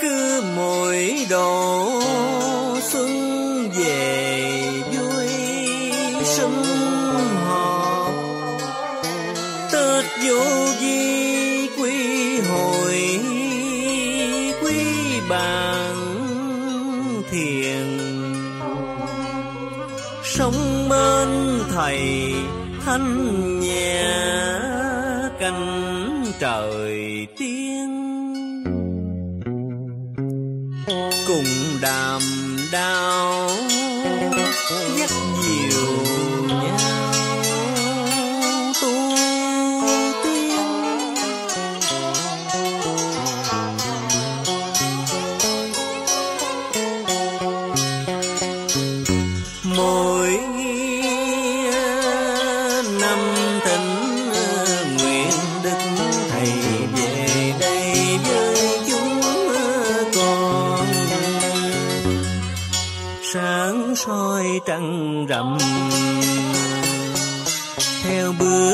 cứ mỗi độ xuân về vui sum họp. Tết vô vi quy hồi quy bàn thiền. Sống bên thầy thanh nhẹ canh trời. Cùng đàm đau dắt nhiều nhau tu tiên.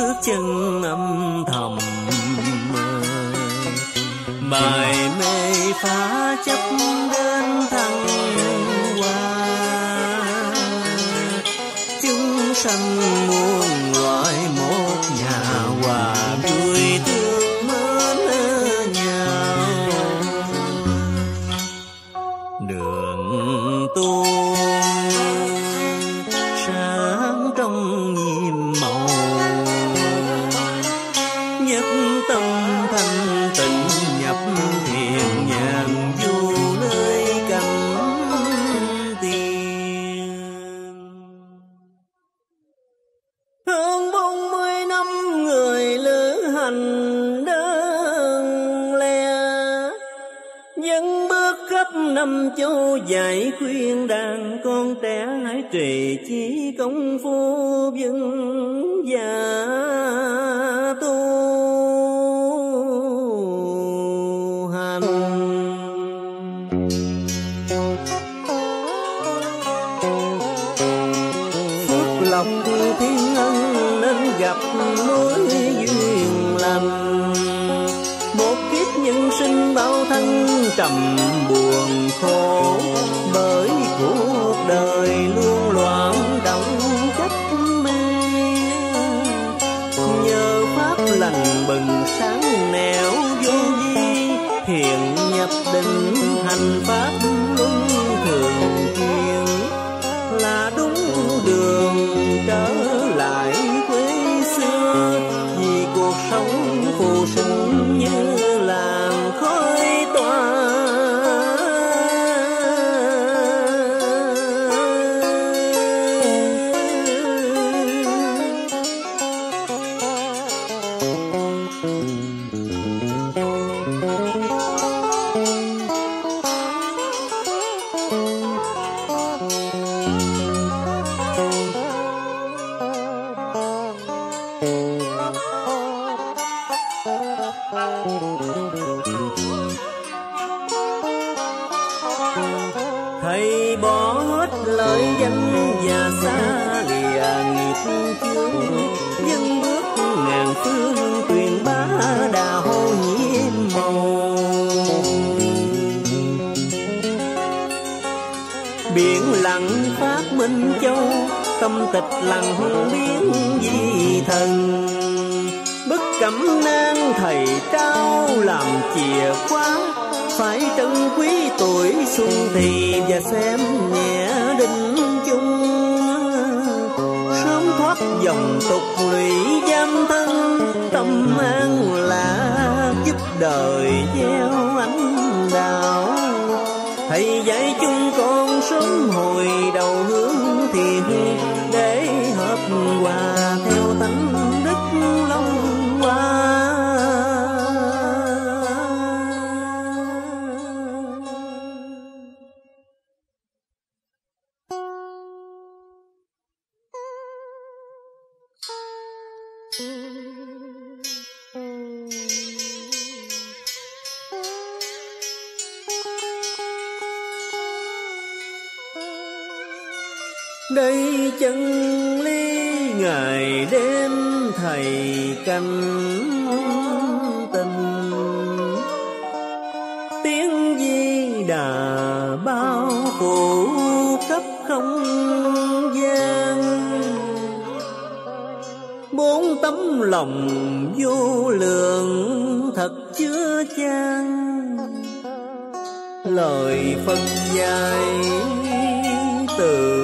Bước chân âm thầm bài mê phá chấp đến thăng hoa. Chúng sanh năm dạy khuyên đàn con trẻ hãy trì chí công phu vững Những nhân sinh bao thân trầm buồn khổ. Bởi cuộc đời luôn loạn động chấp mê nhờ pháp lành bừng sáng nẻo vô vi hiện nhập định. Thầy bỏ hết lời danh và xa lìa nghiệp chướng. Dân bước ngàn phương truyền bá đạo nhiễm màu. Biển lặng phát minh châu, tâm tịch lặng biến di thần cẩm nang thầy trao làm chìa khóa. Phải trân quý tuổi xuân thì và xem nhẹ định chung. Sớm thoát dòng tục lụy giam thân, tâm an lạc giúp đời gieo ánh đạo. Thầy dạy chúng con sớm hồi đây chân lý ngày đêm thầy canh tình. Tiếng di đà bao phủ cấp không gian. Bốn tấm lòng vô lượng thật chứa chan. Lời phân dài từ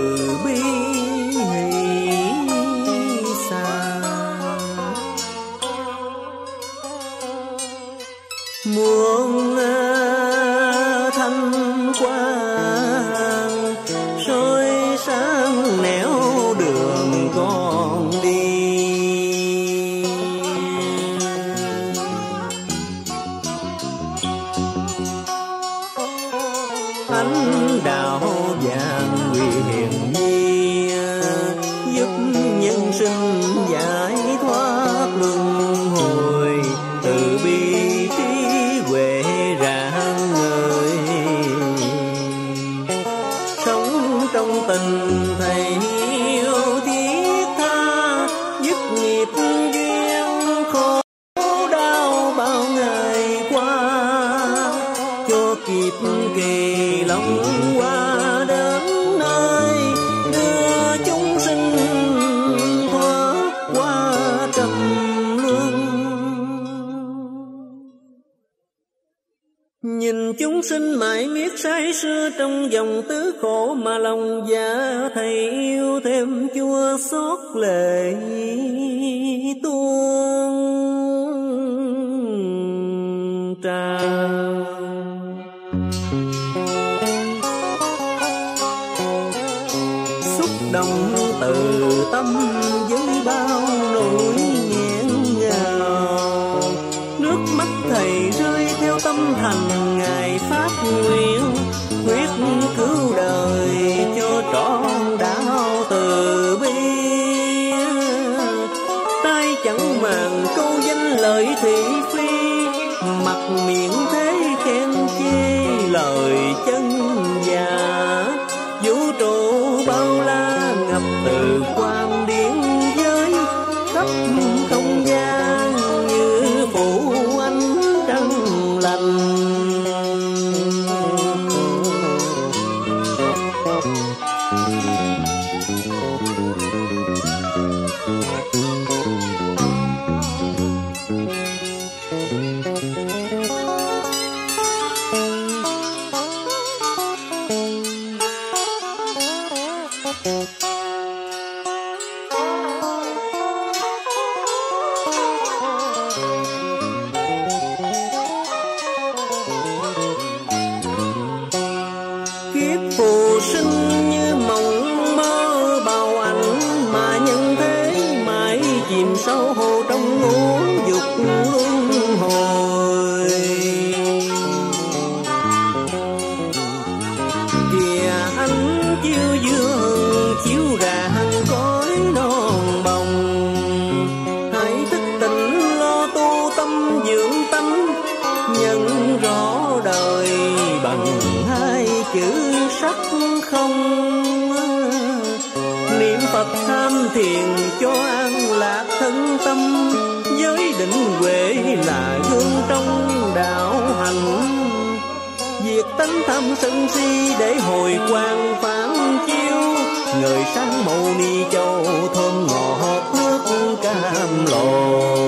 muôn ờ, thanh quang, soi sáng nẻo đường con đi. Ánh đạo vàng quyền nhi giúp nhân sinh Nhìn chúng sinh mãi miết say sưa trong dòng tứ khổ mà lòng dạ thầy yêu thêm chua xót lệ tuôn trào. xúc động từ tâm với bao từ bi. Tay chẳng màng câu danh lợi thị phi mặt miệng sắc không niệm phật tham thiền cho an lạc thân tâm. Giới định huệ là gương trong đạo hành. Diệt tánh tham sân si để hồi quang phản chiếu. Người sáng màu ni châu thơm ngọt nước cam lồ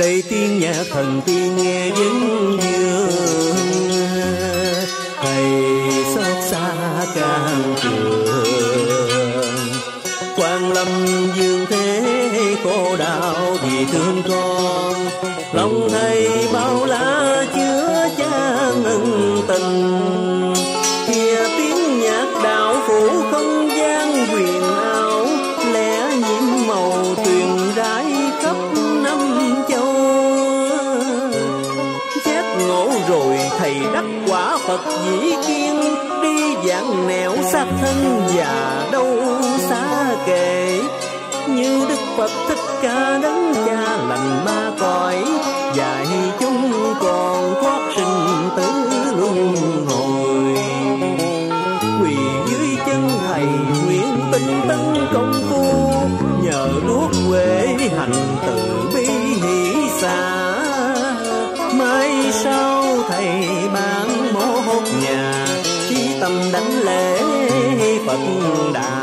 Đây tiếng nhạc thần tiên nghe vinh dương. Thầy xót xa càng trường. Quan lâm dương thế cô đạo vì thương con. Lòng thầy bao la chứa cha ngân tình. Dĩ kiên Đi dạng nẻo xa thân già đâu xa kể Như Đức Phật Thích Ca đấng cha lành ma cõi, Dạy chúng còn thoát sinh tử luân hồi. Quỳ dưới chân thầy nguyện tinh tấn công phu, nhờ đuốc quê hành từ bi hỷ xa. Mai sau thầy ban bất đạt